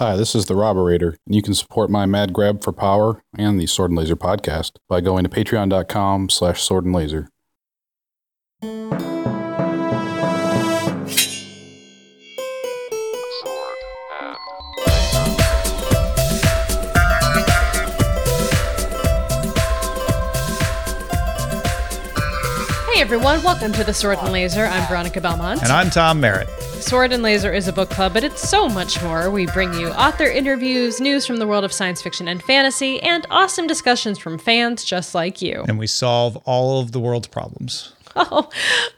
Hi, this is the Robberator, and you can support my mad grab for power and the Sword and Laser podcast by going to patreon.com slash sword and laser. Everyone, welcome to the Sword and Laser. I'm Veronica Belmont. And I'm Tom Merritt. Sword and Laser is a book club, but it's so much more. We bring you author interviews, news from the world of science fiction and fantasy, and awesome discussions from fans just like you. And we solve all of the world's problems. Oh,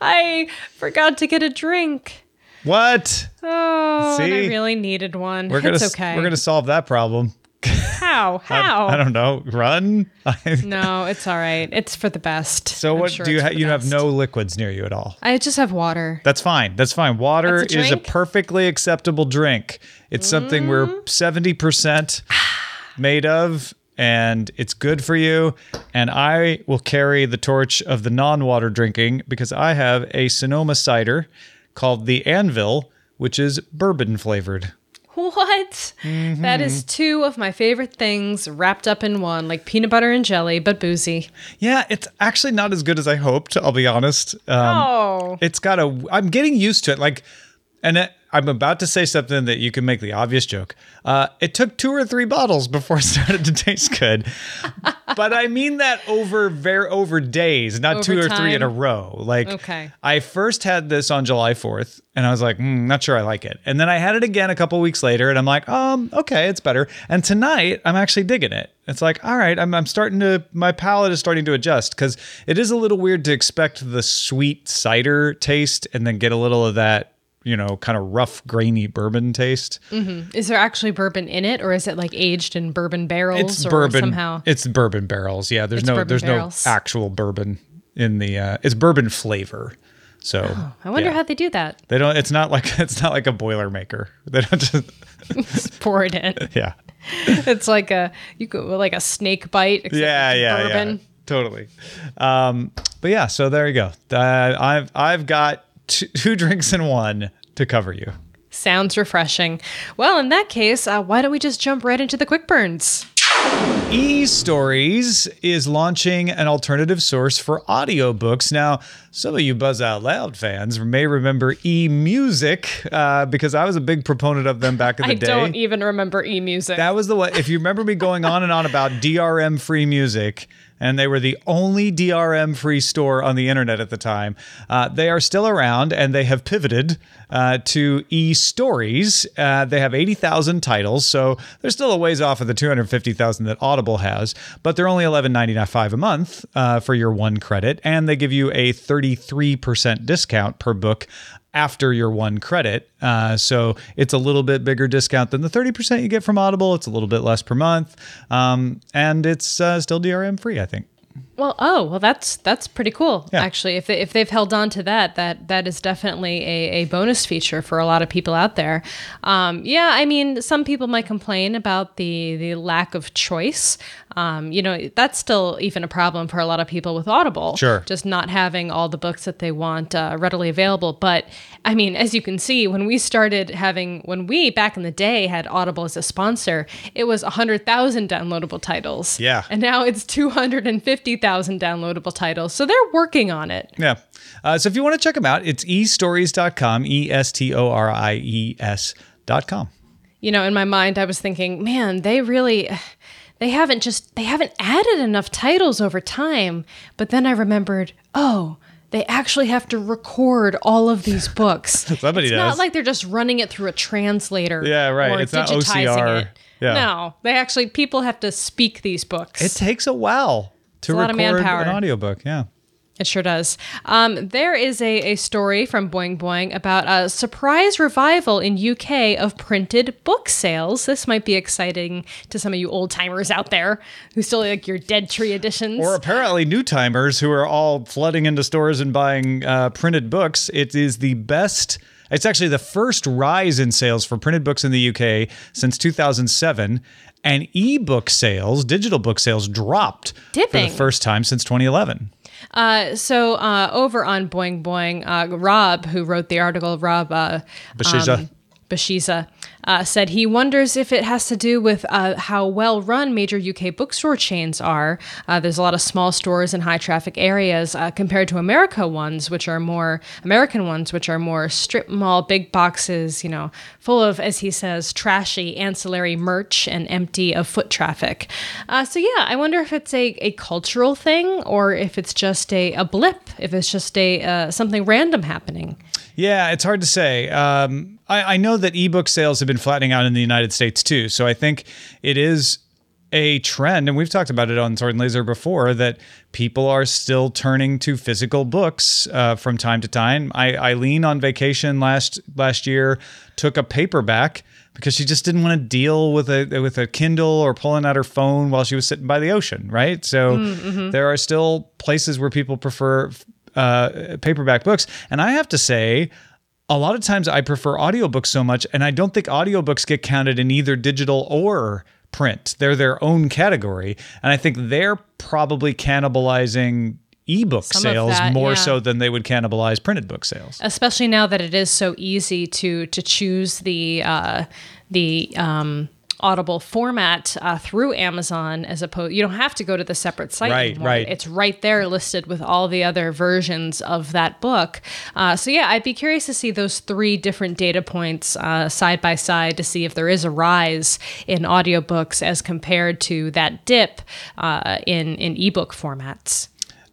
I forgot to get a drink. What? Oh, and I really needed one. We're gonna it's okay. we're gonna solve that problem. How? How? I don't know. Run. no, it's all right. It's for the best. so I'm what sure do you it's ha- for the you have no liquids near you at all? I just have water. That's fine. That's fine. Water That's a is a perfectly acceptable drink. It's something we're Mm. 70% made of and it's good for you and I will carry the torch of the non-water drinking because I have a Sonoma cider called the Anvil which is bourbon flavored. What? Mm-hmm. That is two of my favorite things wrapped up in one, like peanut butter and jelly, but boozy. Yeah, it's actually not as good as I hoped. I'll be honest. Um, oh. It's got a. I'm getting used to it. Like, and it, I'm about to say something that you can make the obvious joke. Uh, it took two or three bottles before it started to taste good, but I mean that over ver over days, not two Over or three in a row. Like, Okay. I first had this on July 4th, and I was like, mm, not sure I like it. And then I had it again a couple weeks later, and I'm like, um, okay, it's better. And tonight, I'm actually digging it. It's like, all right, I'm, I'm starting to, my palate is starting to adjust because it is a little weird to expect the sweet cider taste and then get a little of that, you know, kind of rough, grainy bourbon taste. Is there actually bourbon in it, or is it like aged in bourbon barrels, It's or bourbon. somehow? It's bourbon barrels. Yeah, there's It's no, there's barrels. no actual bourbon in the, uh, it's bourbon flavor. So I wonder yeah. how they do that. They don't. It's not like it's not like a boilermaker. They don't just. Pour it in. Yeah. it's like a you could like a snake bite. Except Yeah. Yeah. bourbon. Yeah. Totally. Um, but yeah. So there you go. Uh, I've I've got two, two drinks in one to cover you. Sounds refreshing. Well, in that case, uh, why don't we just jump right into the quick burns? eStories is launching an alternative source for audiobooks. Now, some of you Buzz Out Loud fans may remember eMusic uh, because I was a big proponent of them back in the I day. don't even remember e-music. That was the way. If you remember me going on and on about DRM free music, and they were the only DRM free store on the internet at the time, uh, they are still around and they have pivoted uh, to e stories. Uh, they have 80,000 titles, so they're still a ways off of the 250,000 that Audible has, but they're only $11.95 a month uh, for your one credit, and they give you a 33% discount per book after your one credit. Uh, so it's a little bit bigger discount than the 30% you get from Audible. It's a little bit less per month. Um, and it's uh, still DRM free, I think. Well, oh, well, that's that's pretty cool. Yeah. Actually, if they, if they've held on to that, that that is definitely a, a bonus feature for a lot of people out there. Um, yeah, I mean, some people might complain about the the lack of choice. Um, you know, that's still even a problem for a lot of people with Audible. Sure. just not having all the books that they want uh, readily available. But I mean, as you can see, when we started having, when we back in the day had Audible as a sponsor, it was hundred thousand downloadable titles. Yeah. and now it's 250,000 downloadable titles. So they're working on it. Yeah. Uh, so if you want to check them out, it's estories.com, E S T O R I E S.com. You know, in my mind, I was thinking, man, they really. They haven't just they haven't added enough titles over time. But then I remembered, oh, they actually have to record all of these books. Somebody it's not like they're just running it through a translator. Yeah, right. Or It's not digitizing OCR. It. Yeah. No, they actually people have to speak these books. It takes a while to a lot of record manpower. an audiobook. Yeah. It sure does. Um, there is a, a story from Boing Boing about a surprise revival in UK of printed book sales. This might be exciting to some of you old timers out there who still like your Dead Tree editions. Or apparently new timers who are all flooding into stores and buying uh, printed books. It is the best. It's actually the first rise in sales for printed books in the UK since 2007. And ebook sales, digital book sales, dropped for the first time since 2011. Uh, so uh, over on Boing Boing, uh, Rob, who wrote the article, Rob uh, Beschizza. um, Beschizza, uh, said he wonders if it has to do with uh, how well run major UK bookstore chains are. Uh, there's a lot of small stores in high traffic areas uh, compared to America ones, which are more American ones, which are more strip mall, big boxes, you know, full of, as he says, trashy ancillary merch and empty of foot traffic. Uh, so yeah, I wonder if it's a, a cultural thing or if it's just a, a blip, if it's just a uh, something random happening. Yeah, it's hard to say. Um, I, I know that ebook sales have been flattening out in the United States too. So I think it is a trend, and we've talked about it on Sword and Laser before, that people are still turning to physical books uh, from time to time. I, Eileen on vacation last last year took a paperback because she just didn't want to deal with a with a Kindle or pulling out her phone while she was sitting by the ocean, right? So Mm-hmm. there are still places where people prefer uh, paperback books, and I have to say. A lot of times I prefer audiobooks so much, and I don't think audiobooks get counted in either digital or print. They're their own category. And I think they're probably cannibalizing ebook Some sales that, more yeah. so than they would cannibalize printed book sales. especially now that it is so easy to to choose the uh, the um, Audible format uh, through Amazon as opposed you don't have to go to the separate site Right, anymore. right. It's right there listed with all the other versions of that book. Uh, so yeah, I'd be curious to see those three different data points uh, side by side to see if there is a rise in audiobooks as compared to that dip uh, in in ebook formats.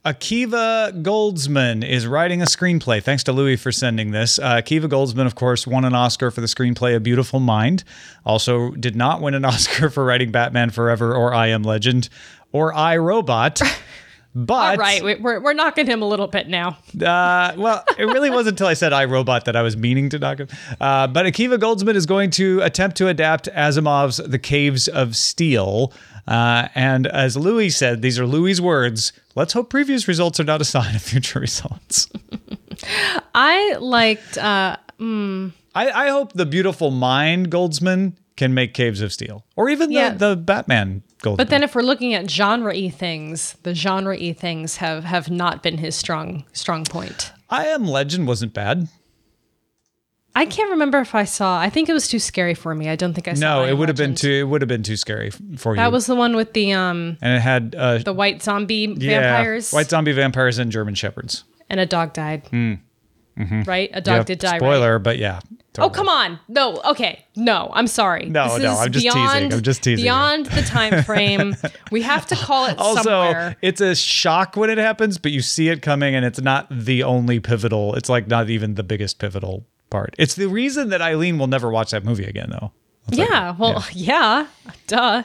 Akiva Goldsman is writing a screenplay. Thanks to Louis for sending this. Uh, Akiva Goldsman, of course, won an Oscar for the screenplay A Beautiful Mind. Also, did not win an Oscar for writing Batman Forever or I Am Legend or I Robot. But All right, we- we're, we're knocking him a little bit now. Uh, well, it really wasn't until I said iRobot that I was meaning to knock him. Uh, but Akiva Goldsman is going to attempt to adapt Asimov's The Caves of Steel. Uh, and as Louis said, these are Louis's words. Let's hope previous results are not a sign of future results. I liked. Uh, I, I hope the beautiful mind Goldsman can make Caves of Steel, or even Yeah. the, the Batman Goldsman. but then if we're looking at genre y things, the genre y things have have not been his strong strong point. I Am Legend wasn't bad. I can't remember if I saw. I think it was too scary for me. I don't think I saw. No, I it would have been too. It would have been too scary for you. That was the one with the um and it had uh, the white zombie yeah, vampires white zombie vampires and German shepherds. and a dog died. Right, a dog Yep, did die. Right? Spoiler, but yeah. Oh come on! No, okay, no. I'm sorry. No, This no, I'm just teasing. beyond, I'm just teasing you. Beyond the time frame, we have to call it Also, somewhere. it's a shock when it happens, but you see it coming, and it's not the only pivotal. It's like not even the biggest pivotal part. It's the reason that Eileen will never watch that movie again, though. Yeah, well, yeah, duh.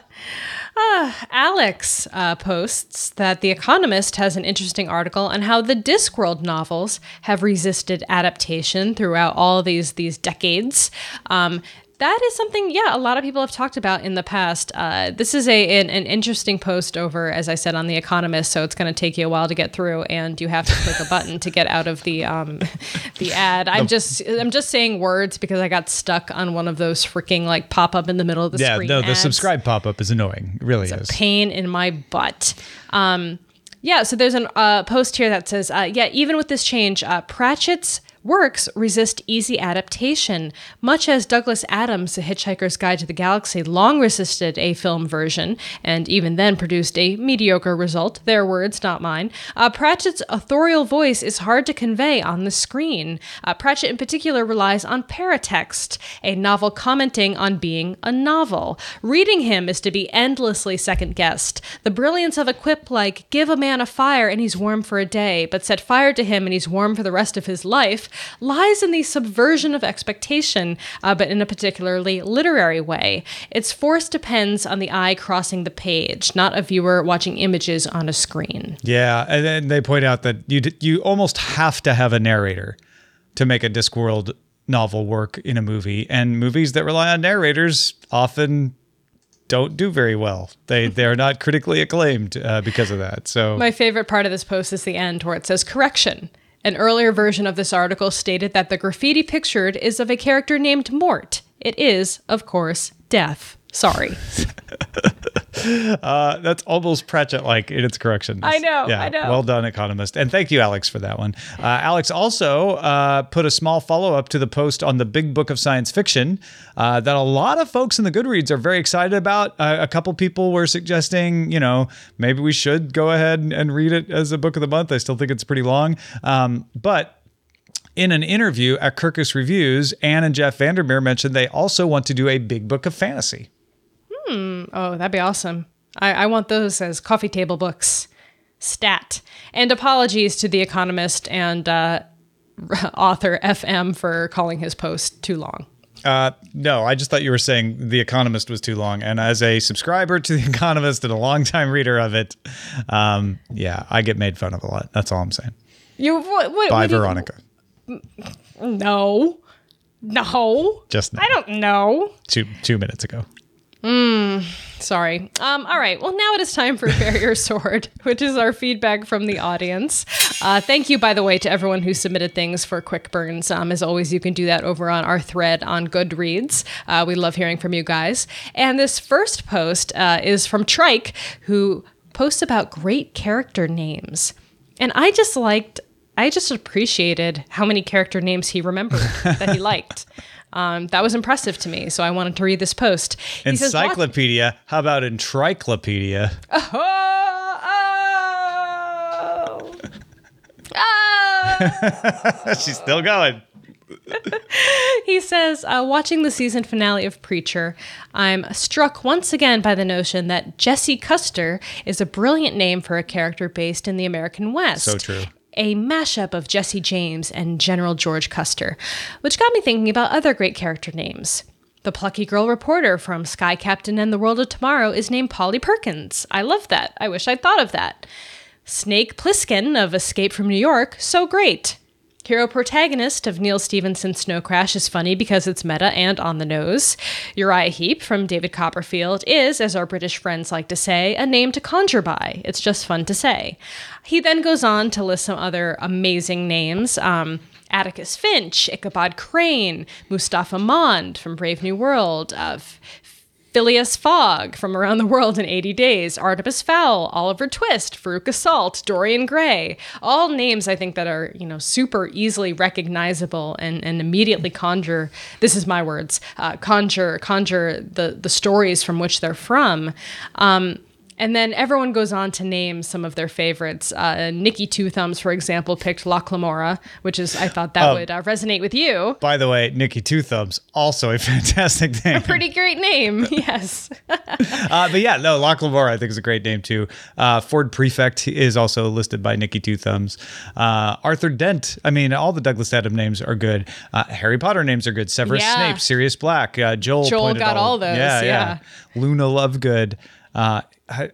Uh, Alex uh, posts that The Economist has an interesting article on how the Discworld novels have resisted adaptation throughout all these these decades. Um, that is something, yeah, a lot of people have talked about in the past. Uh, this is a an, an interesting post over, as I said, on The Economist, so it's going to take you a while to get through, and you have to click a button to get out of the um, the ad. I'm just I'm just saying words because I got stuck on one of those freaking like pop up in the middle of the Yeah, screen. no, the subscribe pop up is annoying. It really is. pain in my butt. Um, yeah, so there's a uh, post here that says, uh, yeah, even with this change, uh, Pratchett's works resist easy adaptation, much as Douglas Adams' The Hitchhiker's Guide to the Galaxy long resisted a film version, and even then produced a mediocre result. Their words, not mine. Uh, Pratchett's authorial voice is hard to convey on the screen. Uh, Pratchett, in particular, relies on paratext, a novel commenting on being a novel. Reading him is to be endlessly second guessed. The brilliance of a quip like, give a man a fire and he's warm for a day, but set fire to him and he's warm for the rest of his life, lies in the subversion of expectation, uh, but in a particularly literary way. Its force depends on the eye crossing the page, not a viewer watching images on a screen. Yeah, and then they point out that you d- you almost have to have a narrator to make a Discworld novel work in a movie, and movies that rely on narrators often don't do very well. They they're not critically acclaimed uh, because of that. So My favorite part of this post is the end where it says correction. An earlier version of this article stated that the graffiti pictured is of a character named Mort. It is, of course, Death. Sorry. Uh, that's almost Pratchett like in its corrections. I know, Yeah, I know. Well done, Economist. And thank you, Alex, for that one. Uh, Alex also uh, put a small follow up to the post on the Big Book of Science Fiction uh, that a lot of folks in the Goodreads are very excited about. Uh, a couple people were suggesting, you know, maybe we should go ahead and, and read it as a book of the month. I still think it's pretty long. Um, but in an interview at Kirkus Reviews, Anne and Jeff Vandermeer mentioned they also want to do a big book of fantasy. Oh, that'd be awesome. I, I want those as coffee table books. Stat. And apologies to The Economist and uh, author FM for calling his post too long. Uh, no, I just thought you were saying The Economist was too long. And as a subscriber to The Economist and a longtime reader of it, um, yeah, I get made fun of a lot. That's all I'm saying. You what? what By what do you- Veronica. no, no. Just now, I don't know. two two minutes ago. Sorry. Um, all right. Well, now it is time for Bear Your Sword, which is our feedback from the audience. Uh, thank you, by the way, to everyone who submitted things for Quick Burns. Um, as always, you can do that over on our thread on Goodreads. Uh, we love hearing from you guys. And this first post uh, is from Trike, who posts about great character names. And I just liked, I just appreciated how many character names he remembered that he liked. Um, that was impressive to me, so I wanted to read this post. He says, "Watch- Encyclopedia. How about encyclopedia? Oh, oh. She's still going. He says, uh, watching the season finale of Preacher, I'm struck once again by the notion that Jesse Custer is a brilliant name for a character based in the American West. So true. A mashup of Jesse James and General George Custer, which got me thinking about other great character names. The plucky girl reporter from Sky Captain and the World of Tomorrow is named Polly Perkins. I love that. I wish I'd thought of that. Snake Plissken of Escape from New York, so great. Hero protagonist of Neal Stephenson's Snow Crash is funny because it's meta and on the nose. Uriah Heep from David Copperfield is, as our British friends like to say, a name to conjure by. It's just fun to say. He then goes on to list some other amazing names. Um, Atticus Finch, Ichabod Crane, Mustafa Mond from Brave New World, uh, Phileas Fogg from Around the World in 80 Days, Artemis Fowl, Oliver Twist, Farouk Assault, Dorian Gray. All names I think that are, you know, super easily recognizable and, and immediately conjure, this is my words, uh, conjure, conjure the, the stories from which they're from. Um, and then everyone goes on to name some of their favorites. Uh, Nikki Two Thumbs, for example, picked Locke Lamora, which is, I thought that would uh, resonate with you. By the way, Nikki Two Thumbs, also a fantastic name. A pretty great name, yes. Uh, but yeah, no, Locke Lamora I think is a great name too. Uh, Ford Prefect is also listed by Nikki Two Thumbs. Uh, Arthur Dent. I mean, all the Douglas Adam names are good. Uh, Harry Potter names are good. Severus Yeah. Snape, Sirius Black. Uh, Joel. Joel got all those, Yeah, yeah. Luna Lovegood. Uh,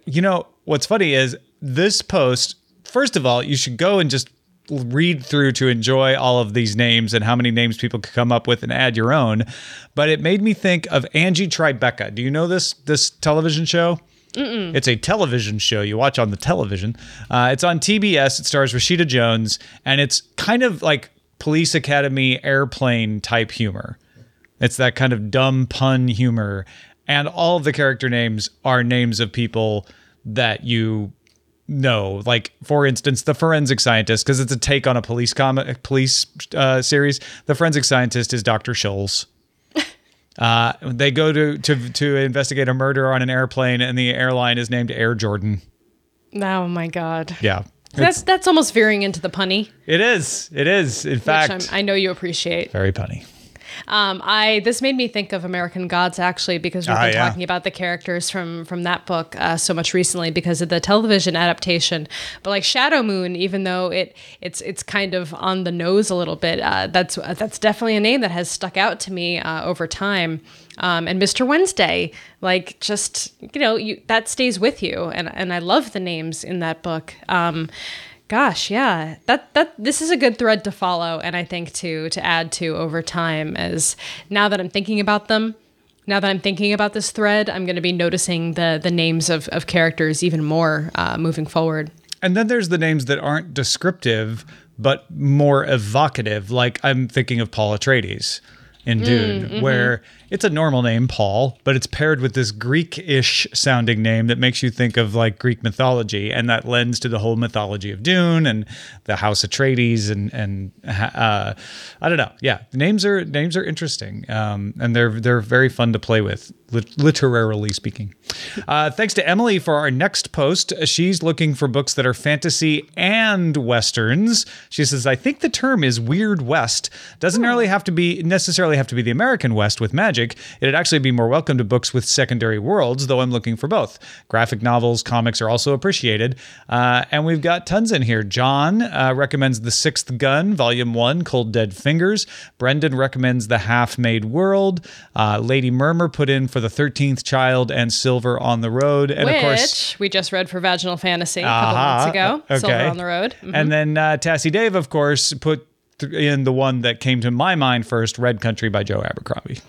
you know what's funny is this post. First of all, you should go and just read through to enjoy all of these names and how many names people could come up with and add your own. But it made me think of Angie Tribeca. Do you know this this television show? It's a television show you watch on the television. Uh, it's on TBS. It stars Rashida Jones, and it's kind of like Police Academy airplane type humor. It's that kind of dumb pun humor, and all of the character names are names of people that you know. Like, for instance, the forensic scientist, because it's a take on a police comic, police uh, series. The forensic scientist is Doctor Scholes. Uh, they go to, to to investigate a murder on an airplane, and the airline is named Air Jordan. Oh my god. Yeah, That's that's almost veering into the punny, it is. It is. In fact, I know you appreciate. very punny. Um, I this made me think of American Gods actually because we've Ah, been yeah. talking about the characters from from that book uh, so much recently because of the television adaptation. But like Shadow Moon, even though it it's it's kind of on the nose a little bit, uh, that's that's definitely a name that has stuck out to me uh, over time. Um, and Mr. Wednesday, like just you know, you that stays with you, and and I love the names in that book. Um, Gosh, yeah. That that this is a good thread to follow and I think to to add to over time as now that I'm thinking about them, now that I'm thinking about this thread, I'm going to be noticing the the names of of characters even more uh, moving forward. And then there's the names that aren't descriptive, but more evocative. Like I'm thinking of Paul Atreides. In Dune, where it's a normal name, Paul, but it's paired with this Greek-ish sounding name that makes you think of like Greek mythology, and that lends to the whole mythology of Dune and the House Atreides, and and uh, I don't know, yeah, names are names are interesting, um, and they're they're very fun to play with, lit- literarily speaking. Uh, thanks to Emily for our next post. She's looking for books that are fantasy and westerns. She says, "I think the term is Weird West. Doesn't really have to be necessarily have to be the American West with magic. It'd actually be more welcome to books with secondary worlds, though I'm looking for both. Graphic novels, comics are also appreciated. Uh, and we've got tons in here. John uh, recommends The Sixth Gun, Volume 1, Cold Dead Fingers. Brendan recommends The Half Made World. Uh, Lady Murmur put in for The Thirteenth Child and Silver on the Road. And Which of course, we just read for Vaginal Fantasy a couple Aha, months ago. okay. Silver on the Road. Mhm. And then uh, Tassie Dave, of course, put th- in the one that came to my mind first, Red Country by Joe Abercrombie.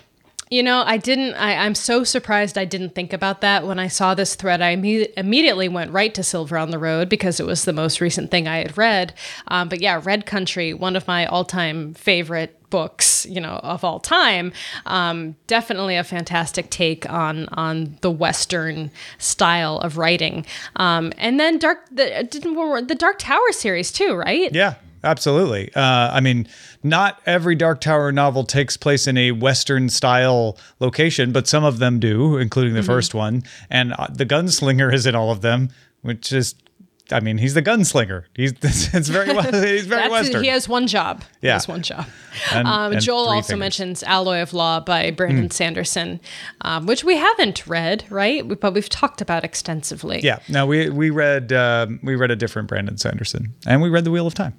You know, I didn't. I, I'm so surprised I didn't think about that when I saw this thread. I imme- immediately went right to Silver on the Road because it was the most recent thing I had read. Um, but yeah, Red Country, one of my all-time favorite books, you know, of all time. Um, definitely a fantastic take on on the Western style of writing. Um, and then Dark the didn't the Dark Tower series too, right? Yeah, absolutely. Uh, I mean, not every Dark Tower novel takes place in a Western style location, but some of them do, including the Mm-hmm. first one. And uh, the gunslinger is in all of them, which is. I mean, he's the gunslinger. He's it's very well. He's very Western. he has one job. He Yeah. has one job. And- um, and Joel also fingers. Mentions Alloy of Law by Brandon Sanderson, um, which we haven't read, right? But we've talked about extensively. Yeah. No, we we read um, we read a different Brandon Sanderson, and we read The Wheel of Time,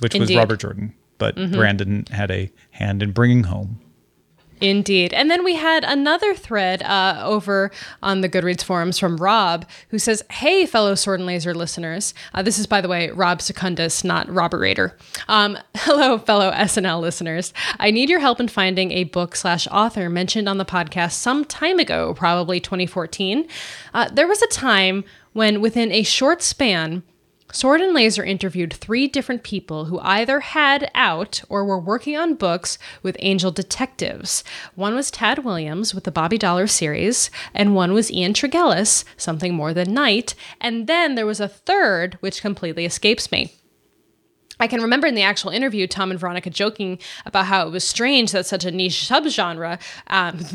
which Indeed. Mm-hmm. was Robert Jordan, but Brandon had a hand in bringing home. Indeed. And then we had another thread uh, over on the Goodreads forums from Rob, who says, Hey, fellow Sword and Laser listeners. Uh, this is, by the way, Rob Secundus, not Robert Rader. Um, hello, fellow SNL listeners. I need your help in finding a book slash author mentioned on the podcast some time ago, probably 2014. Uh, there was a time when, within a short span, Sword and Laser interviewed three different people who either had out or were working on books with angel detectives. One was Tad Williams with the Bobby Dollar series, and one was Ian Tregillis, Something More Than Night, and then there was a third, which completely escapes me. I can remember in the actual interview, Tom and Veronica joking about how it was strange that such a niche subgenre, um,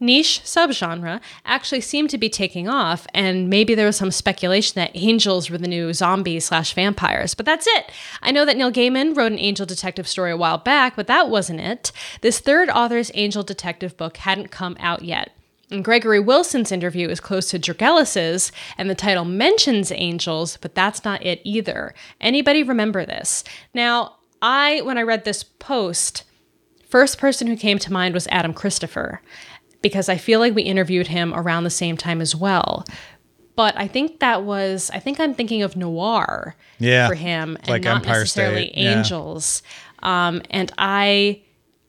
niche subgenre, actually seemed to be taking off, and maybe there was some speculation that angels were the new zombies slash vampires. But that's it. I know that Neil Gaiman wrote an angel detective story a while back, but that wasn't it. This third author's angel detective book hadn't come out yet. And Gregory Wilson's interview is close to Tregillis's, and the title mentions angels, but that's not it either. Anybody remember this? Now, I, when I read this post, first person who came to mind was Adam Christopher, because I feel like we interviewed him around the same time as well. But I think that was, I think I'm thinking of noir Yeah, for him, and like not Empire necessarily State, yeah. angels. Um, and I,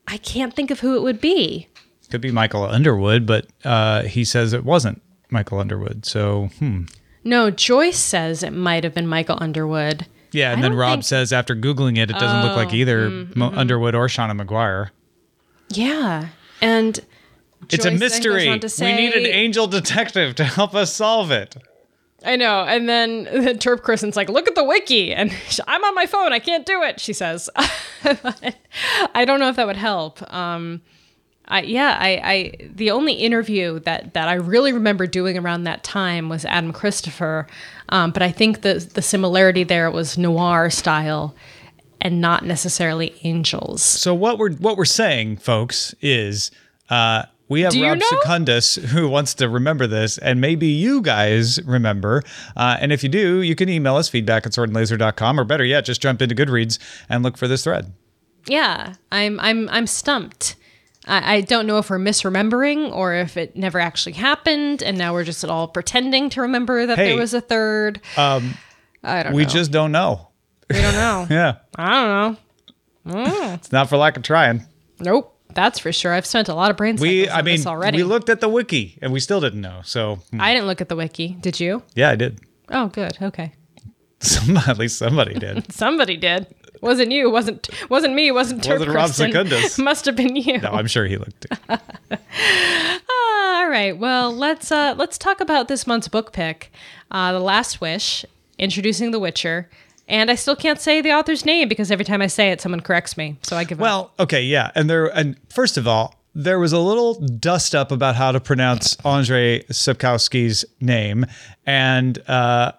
I can't think of who it would be. Could be Michael Underwood, but uh, he says it wasn't Michael Underwood. So, hmm. No, Joyce says it might have been Michael Underwood. Yeah, and I then Rob think- says after Googling it, it doesn't look like either mm-hmm. Underwood or Seanan McGuire. Yeah, and It's a mystery. we need an angel detective to help us solve it. I know. And then the Terp Kristen's like, "Look at the wiki," and I'm on my phone. I can't do it. She says. I don't know if that would help. Um, I yeah, I, I the only interview that that I really remember doing around that time was Adam Christopher, um, but I think the the similarity there was noir style, and not necessarily angels. So what we're what we're saying, folks, is uh, we have Rob know? Secundus who wants to remember this, and maybe you guys remember. Uh, and if you do, you can email us feedback at swordandlaser.com, or better yet, just jump into Goodreads and look for this thread. Yeah, I'm I'm I'm stumped. I, I don't know if we're misremembering or if it never actually happened, and now we're just all pretending to remember that Hey, there was a third. Um, I don't We know. just don't know. we don't know. Yeah, I don't know. it's not for lack of trying. Nope, that's for sure. I've spent a lot of brain cycles We, on I mean, this already. we looked at the wiki and we still didn't know. So hmm, I didn't look at the wiki. Did you? yeah, I did. Oh, good. Okay, at least somebody did. somebody did. wasn't you, wasn't wasn't me, wasn't Turp Wasn't Rob Secundus. Must have been you. No, I'm sure he looked. All right. Well, let's uh let's talk about this month's book pick, uh, The Last Wish, introducing The Witcher. And I still can't say the author's name because every time I say it, someone corrects me. So I give up. Well, okay, yeah, and there, and first of all, there was a little dust up about how to pronounce Andrei Sapkowski's name, and uh,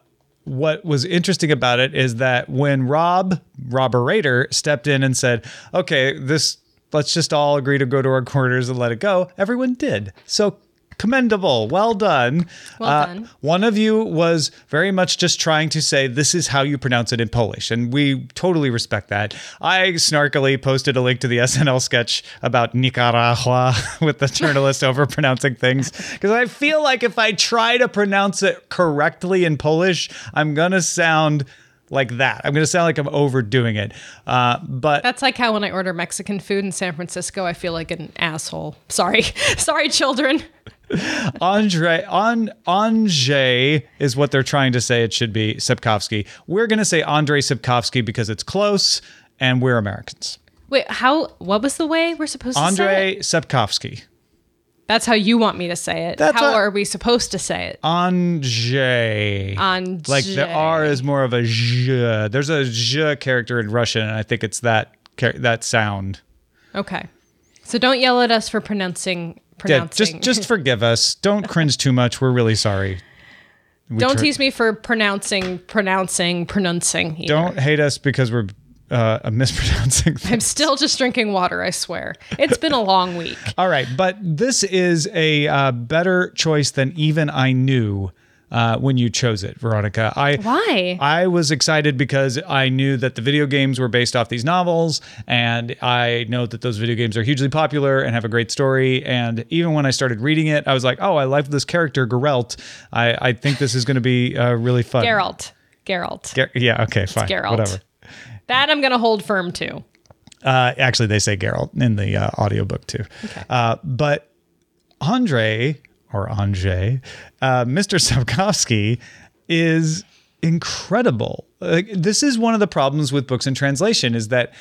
what was interesting about it is that when Rob Robber Raider stepped in and said, "Okay, this let's just all agree to go to our quarters and let it go," everyone did. So commendable, well done. Well Uh, done. One of you was very much just trying to say this is how you pronounce it in Polish, and we totally respect that. I snarkily posted a link to the SNL sketch about Nicaragua with the journalist over pronouncing things because I feel like if I try to pronounce it correctly in Polish, I'm gonna sound like that. I'm gonna sound like I'm overdoing it. Uh, but That's like how when I order Mexican food in San Francisco, I feel like an asshole. Sorry. Sorry, children. Andre on Anjay is what they're trying to say it should be Sapkowski. We're gonna say Andre Sapkowski because it's close and we're Americans. Wait, how what was the way we're supposed to say? Andre Sapkowski. That's how you want me to say it. That's how what- are we supposed to say it? Anjay. Anjay. Like the R is more of a zh. There's a zh character in Russian, and I think it's that that sound. Okay. So don't yell at us for pronouncing Yeah, just just forgive us. Don't cringe too much. We're really sorry. We don't tr- tease me for pronouncing pronouncing pronouncing. either. Don't hate us because we're uh, mispronouncing. I'm still just drinking water, I swear. It's been a long week. All right, but this is a uh, better choice than even I knew uh, when you chose it, Veronica. I Why? I was excited because I knew that the video games were based off these novels, and I know that those video games are hugely popular and have a great story. And even when I started reading it, I was like, "Oh, I like this character, Geralt. I, I think this is going to be uh, really fun." Geralt. Geralt. Ger- yeah. Okay. Fine. Geralt. Whatever. That I'm gonna hold firm to. Uh, actually, they say Geralt in the uh, audiobook too. Uh, but Andre or Anjay, uh, Mr. Sapkowski is incredible. Like, this is one of the problems with books in translation is that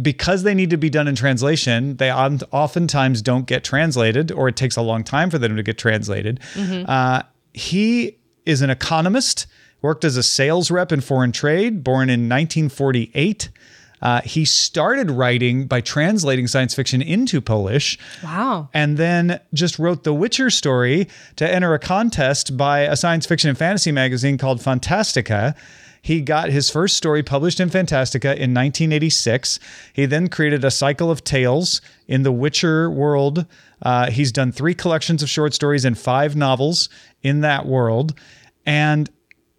because they need to be done in translation, they oftentimes don't get translated, or it takes a long time for them to get translated. Uh, he is an economist, worked as a sales rep in foreign trade, born in 1948. Uh, he started writing by translating science fiction into Polish Wow. and then just wrote the Witcher story to enter a contest by a science fiction and fantasy magazine called Fantastyka. He got his first story published in Fantastyka in 1986. He then created a cycle of tales in the Witcher world. Uh, he's done three collections of short stories and five novels in that world. And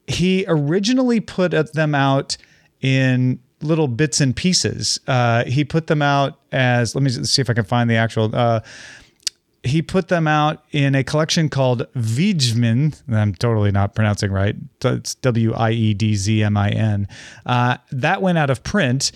he originally put them out in little bits and pieces. Uh, he put them out as, let me see if I can find the actual. Uh, he put them out in a collection called Wiedźmin. I'm totally not pronouncing right. It's W I E D Z M I N. Uh, that went out of print.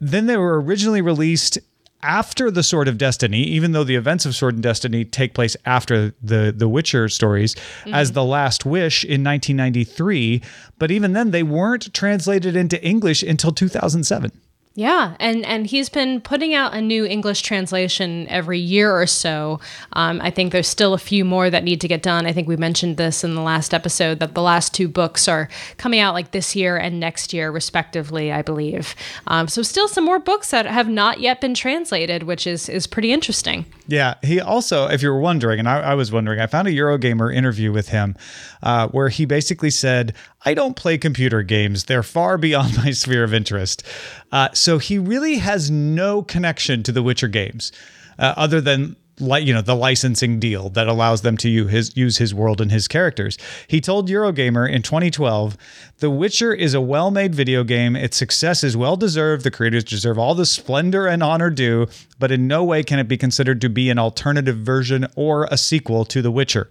Then they were originally released after the Sword of Destiny, even though the events of Sword and Destiny take place after the the Witcher stories, mm-hmm. as The Last Wish in 1993. But even then, they weren't translated into English until 2007. Yeah, and and he's been putting out a new English translation every year or so. Um, I think there's still a few more that need to get done. I think we mentioned this in the last episode that the last two books are coming out like this year and next year, respectively. I believe. Um, so still some more books that have not yet been translated, which is is pretty interesting. Yeah, he also, if you're wondering, and I, I was wondering, I found a Eurogamer interview with him uh, where he basically said, I don't play computer games. They're far beyond my sphere of interest. Uh, so he really has no connection to the Witcher games uh, other than. Like you know, the licensing deal that allows them to use his, use his world and his characters. He told Eurogamer in 2012, "The Witcher is a well-made video game. Its success is well deserved. The creators deserve all the splendor and honor due, but in no way can it be considered to be an alternative version or a sequel to The Witcher."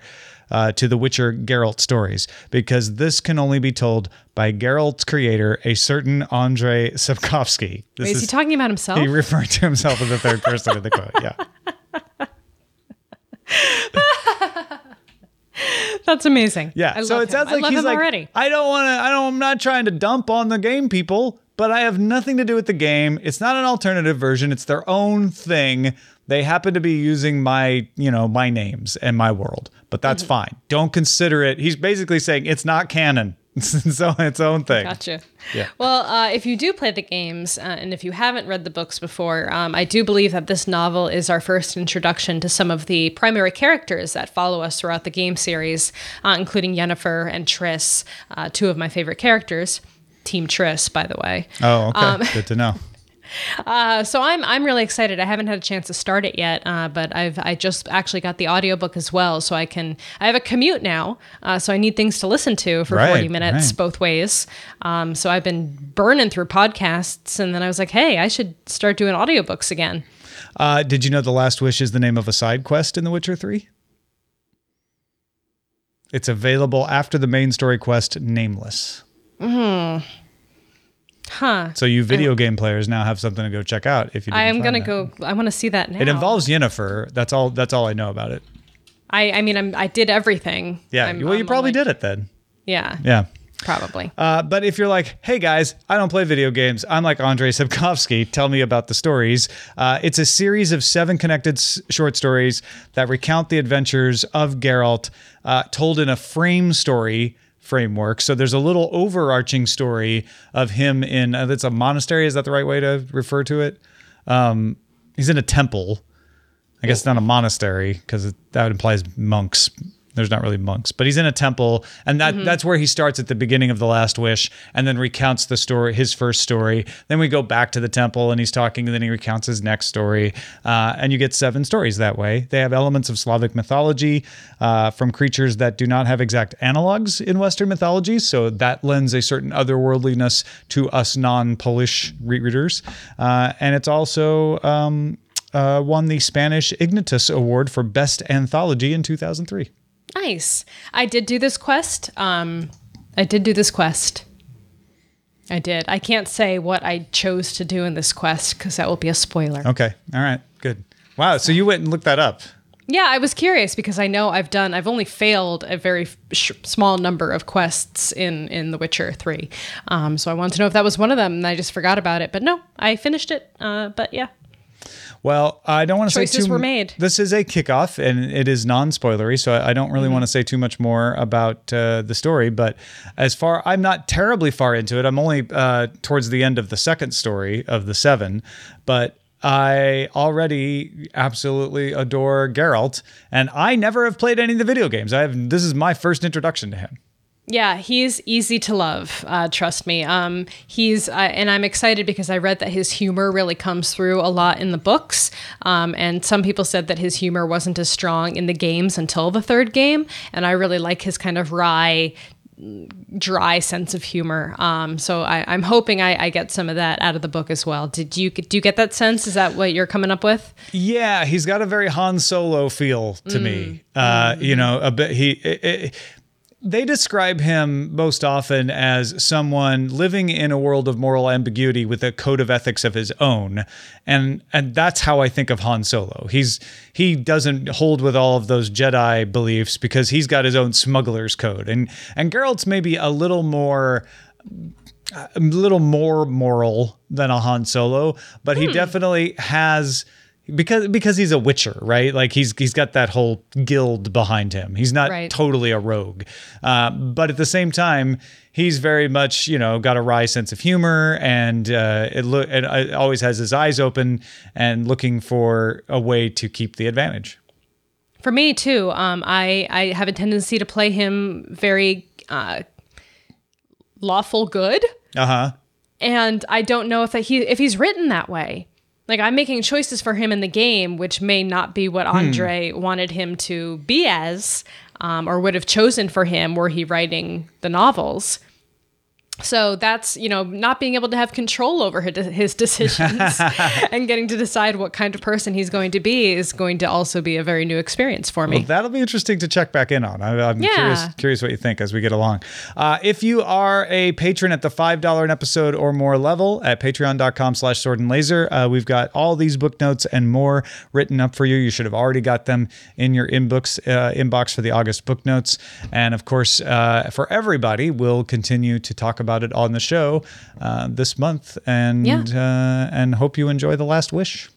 Uh, to the Witcher Geralt stories, because this can only be told by Geralt's creator, a certain Andrei Sapkowski. This Wait, is he talking about himself? he referred to himself as the third person in the quote. Yeah. That's amazing. Yeah. I so love it sounds him. like I love he's like, already. I don't want to. I don't. I'm not trying to dump on the game people, but I have nothing to do with the game. It's not an alternative version, it's their own thing. They happen to be using my, you know, my names and my world, but that's fine. Don't consider it. He's basically saying it's not canon. It's its own, its own thing. Gotcha. Yeah. Well, uh, if you do play the games, uh, and if you haven't read the books before, um, I do believe that this novel is our first introduction to some of the primary characters that follow us throughout the game series, uh, including Yennefer and Triss, uh, two of my favorite characters. Team Triss, by the way. Oh, okay. Um, Good to know. Uh, so I'm I'm really excited. I haven't had a chance to start it yet, uh, but I've I just actually got the audiobook as well, so I can I have a commute now, uh, so I need things to listen to for Right, 40 minutes right. both ways. Um, so I've been burning through podcasts, and then I was like, hey, I should start doing audiobooks again. Uh, did you know The Last Wish is the name of a side quest in The Witcher 3? It's available after the main story quest, Nameless. Huh? So you video game players now have something to go check out if you. I am gonna that. go. I want to see that now. It involves Yennefer. That's all. That's all I know about it. I I mean I'm I did everything. Yeah. I'm- well, you I'm probably like- did it then. Yeah. Yeah. Probably. Uh, but if you're like, hey guys, I don't play video games. I'm like Andrei Sapkowski. Tell me about the stories. Uh, it's a series of seven connected s- short stories that recount the adventures of Geralt, uh, told in a frame story framework. So there's a little overarching story of him in. Uh, that's a monastery. Is that the right way to refer to it? Um, he's in a temple. I guess not a monastery because that implies monks. There's not really monks, but he's in a temple, and that that's where he starts at the beginning of the Last Wish, and then recounts the story, his first story. Then we go back to the temple, and he's talking, and then he recounts his next story, uh, and you get seven stories that way. They have elements of Slavic mythology uh, from creatures that do not have exact analogs in Western mythology, so that lends a certain otherworldliness to us non-Polish readers, uh, and it's also. Um, uh, won the Spanish Ignotus Award for Best Anthology in 2003. Nice. I did do this quest. Um, I did do this quest. I did. I can't say what I chose to do in this quest because that will be a spoiler. Okay. All right. Good. Wow. So you went and looked that up. Yeah, I was curious because I know I've done. I've only failed a very sh- small number of quests in in The Witcher Three. Um, so I wanted to know if that was one of them, and I just forgot about it. But no, I finished it. Uh, but yeah, Well, I don't want to say Choices too. were made. This is a kickoff, and it is non-spoilery, so I I don't Mm-hmm. really want to say too much more about uh, the story. But as far, I'm not terribly far into it. I'm only uh, towards the end of the second story of the seven, but. I already absolutely adore Geralt, and I never have played any of the video games. I have. This is my first introduction to him. Yeah, he's easy to love. Uh, trust me. Um, he's uh, and I'm excited because I read that his humor really comes through a lot in the books. Um, and some people said that his humor wasn't as strong in the games until the third game. And I really like his kind of wry, dry sense of humor. Um, so I, I'm hoping I, I get some of that out of the book as well. Did you do you get that sense? Is that what you're coming up with? Yeah, he's got a very Han Solo feel to me. Uh, you know, a bit. He. It, it- they describe him most often as someone living in a world of moral ambiguity with a code of ethics of his own, and and that's how I think of Han Solo. He's he doesn't hold with all of those Jedi beliefs because he's got his own smuggler's code, and and Geralt's maybe a little more a little more moral than a Han Solo, but he hmm. definitely has because because he's a Witcher, right? Like he's he's got that whole guild behind him. He's not Right. totally a rogue, uh, but at the same time, he's very much you know got a wry sense of humor, and uh, it look it, it always has his eyes open and looking for a way to keep the advantage. For me too, um, I I have a tendency to play him very uh, lawful good, Uh huh. and I don't know if that he if he's written that way. Like I'm making choices for him in the game, which may not be what Andre wanted him to be as, um, or would have chosen for him were he writing the novels. So that's you know not being able to have control over his, decisions and getting to decide what kind of person he's going to be is going to also be a very new experience for me. Well, that'll be interesting to check back in on. I, I'm Yeah. curious, curious what you think as we get along. Uh, if you are a patron at the $5 an episode or more level at patreon.com slash sword and laser, uh, we've got all these book notes and more written up for you. You should have already got them in your inbox, uh, inbox for the August book notes. And of course, uh, for everybody, we'll continue to talk about about it on the show uh, this month, and Yeah. uh, and hope you enjoy the last wish.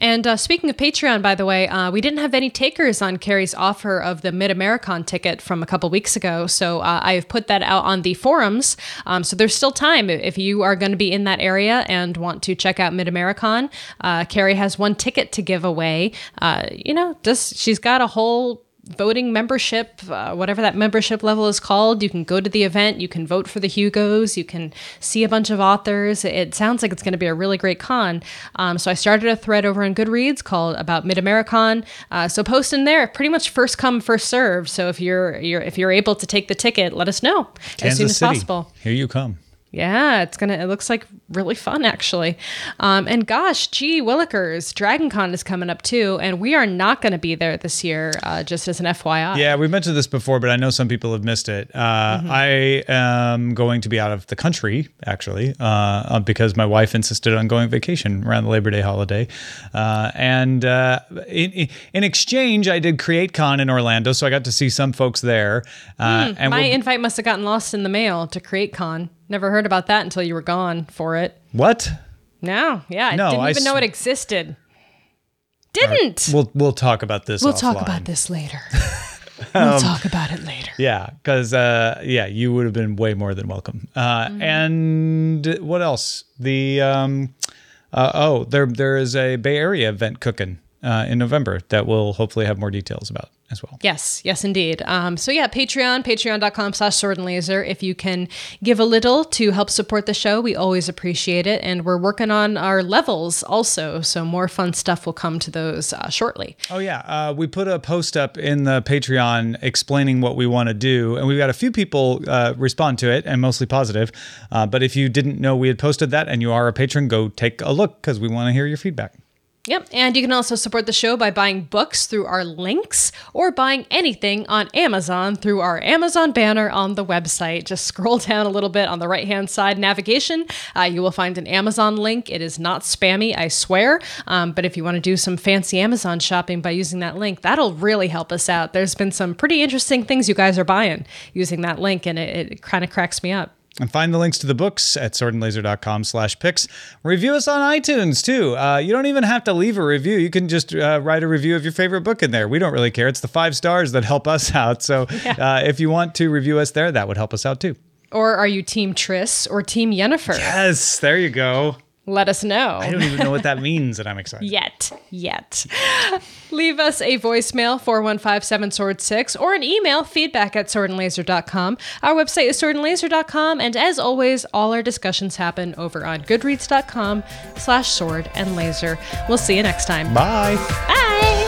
And uh, speaking of Patreon, by the way, uh, we didn't have any takers on Carrie's offer of the Mid Americon ticket from a couple weeks ago. So uh, I've put that out on the forums. Um, so there's still time if you are going to be in that area and want to check out Mid Americon. Uh, Carrie has one ticket to give away. Uh, you know, just she's got a whole voting membership, uh, whatever that membership level is called. You can go to the event, you can vote for the Hugos, you can see a bunch of authors. It sounds like it's going to be a really great con. Um, so I started a thread over on Goodreads called about Mid Americon. Uh, so post in there, pretty much first come, first served. So if you're you're if you're able to take the ticket, let us know as soon as City, possible. here you come. Yeah, it's gonna. It looks like really fun actually. Um, and gosh, gee, Willikers, Dragon Con is coming up too, and we are not going to be there this year. Uh, just as an FYI. Yeah, we mentioned this before, but I know some people have missed it. Uh, I am going to be out of the country actually uh, because my wife insisted on going vacation around the Labor Day holiday, uh, and uh, in, in exchange, I did Create Con in Orlando, so I got to see some folks there. Uh, and My we're- invite must have gotten lost in the mail to create con. Never heard about that until you were gone for it. what? No, yeah, I didn't I even know it existed. Didn't. We'll we'll talk about this. we'll talk about this later. Um, we'll talk about it later. Yeah, because uh, yeah, you would have been way more than welcome. Uh, And what else? The um, uh, oh, there there is a Bay Area event cooking uh, in November that we'll hopefully have more details about as well. Yes, yes, indeed. Um, so yeah, Patreon, patreon.com slash sword and laser. If you can give a little to help support the show, we always appreciate it. And we're working on our levels also. So more fun stuff will come to those uh, shortly. Oh yeah, uh, we put a post up in the Patreon explaining what we want to do, and we've got a few people uh, respond to it, and mostly positive. Uh, but if you didn't know we had posted that, and you are a patron, go take a look because we want to hear your feedback. Yep. And you can also support the show by buying books through our links or buying anything on Amazon through our Amazon banner on the website. Just scroll down a little bit on the right hand side navigation. Uh, you will find an Amazon link. It is not spammy, I swear. Um, but if you want to do some fancy Amazon shopping by using that link, that'll really help us out. There's been some pretty interesting things you guys are buying using that link, and it, it kind of cracks me up. And find the links to the books at swordandlaser.com slash picks. Review us on iTunes too. Uh, you don't even have to leave a review. You can just uh, write a review of your favorite book in there. We don't really care. It's the five stars that help us out. So uh, if you want to review us there, that would help us out too. Or are you Team Triss or Team Yennefer? Yes, there you go. Let us know. I don't even know what that means, and I'm excited. yet yet leave us a voicemail 4157 sword 6 or an email feedback at swordandlaser.com our website is swordandlaser.com and as always all our discussions happen over on goodreads.com slash sword and laser we'll see you next time Bye. bye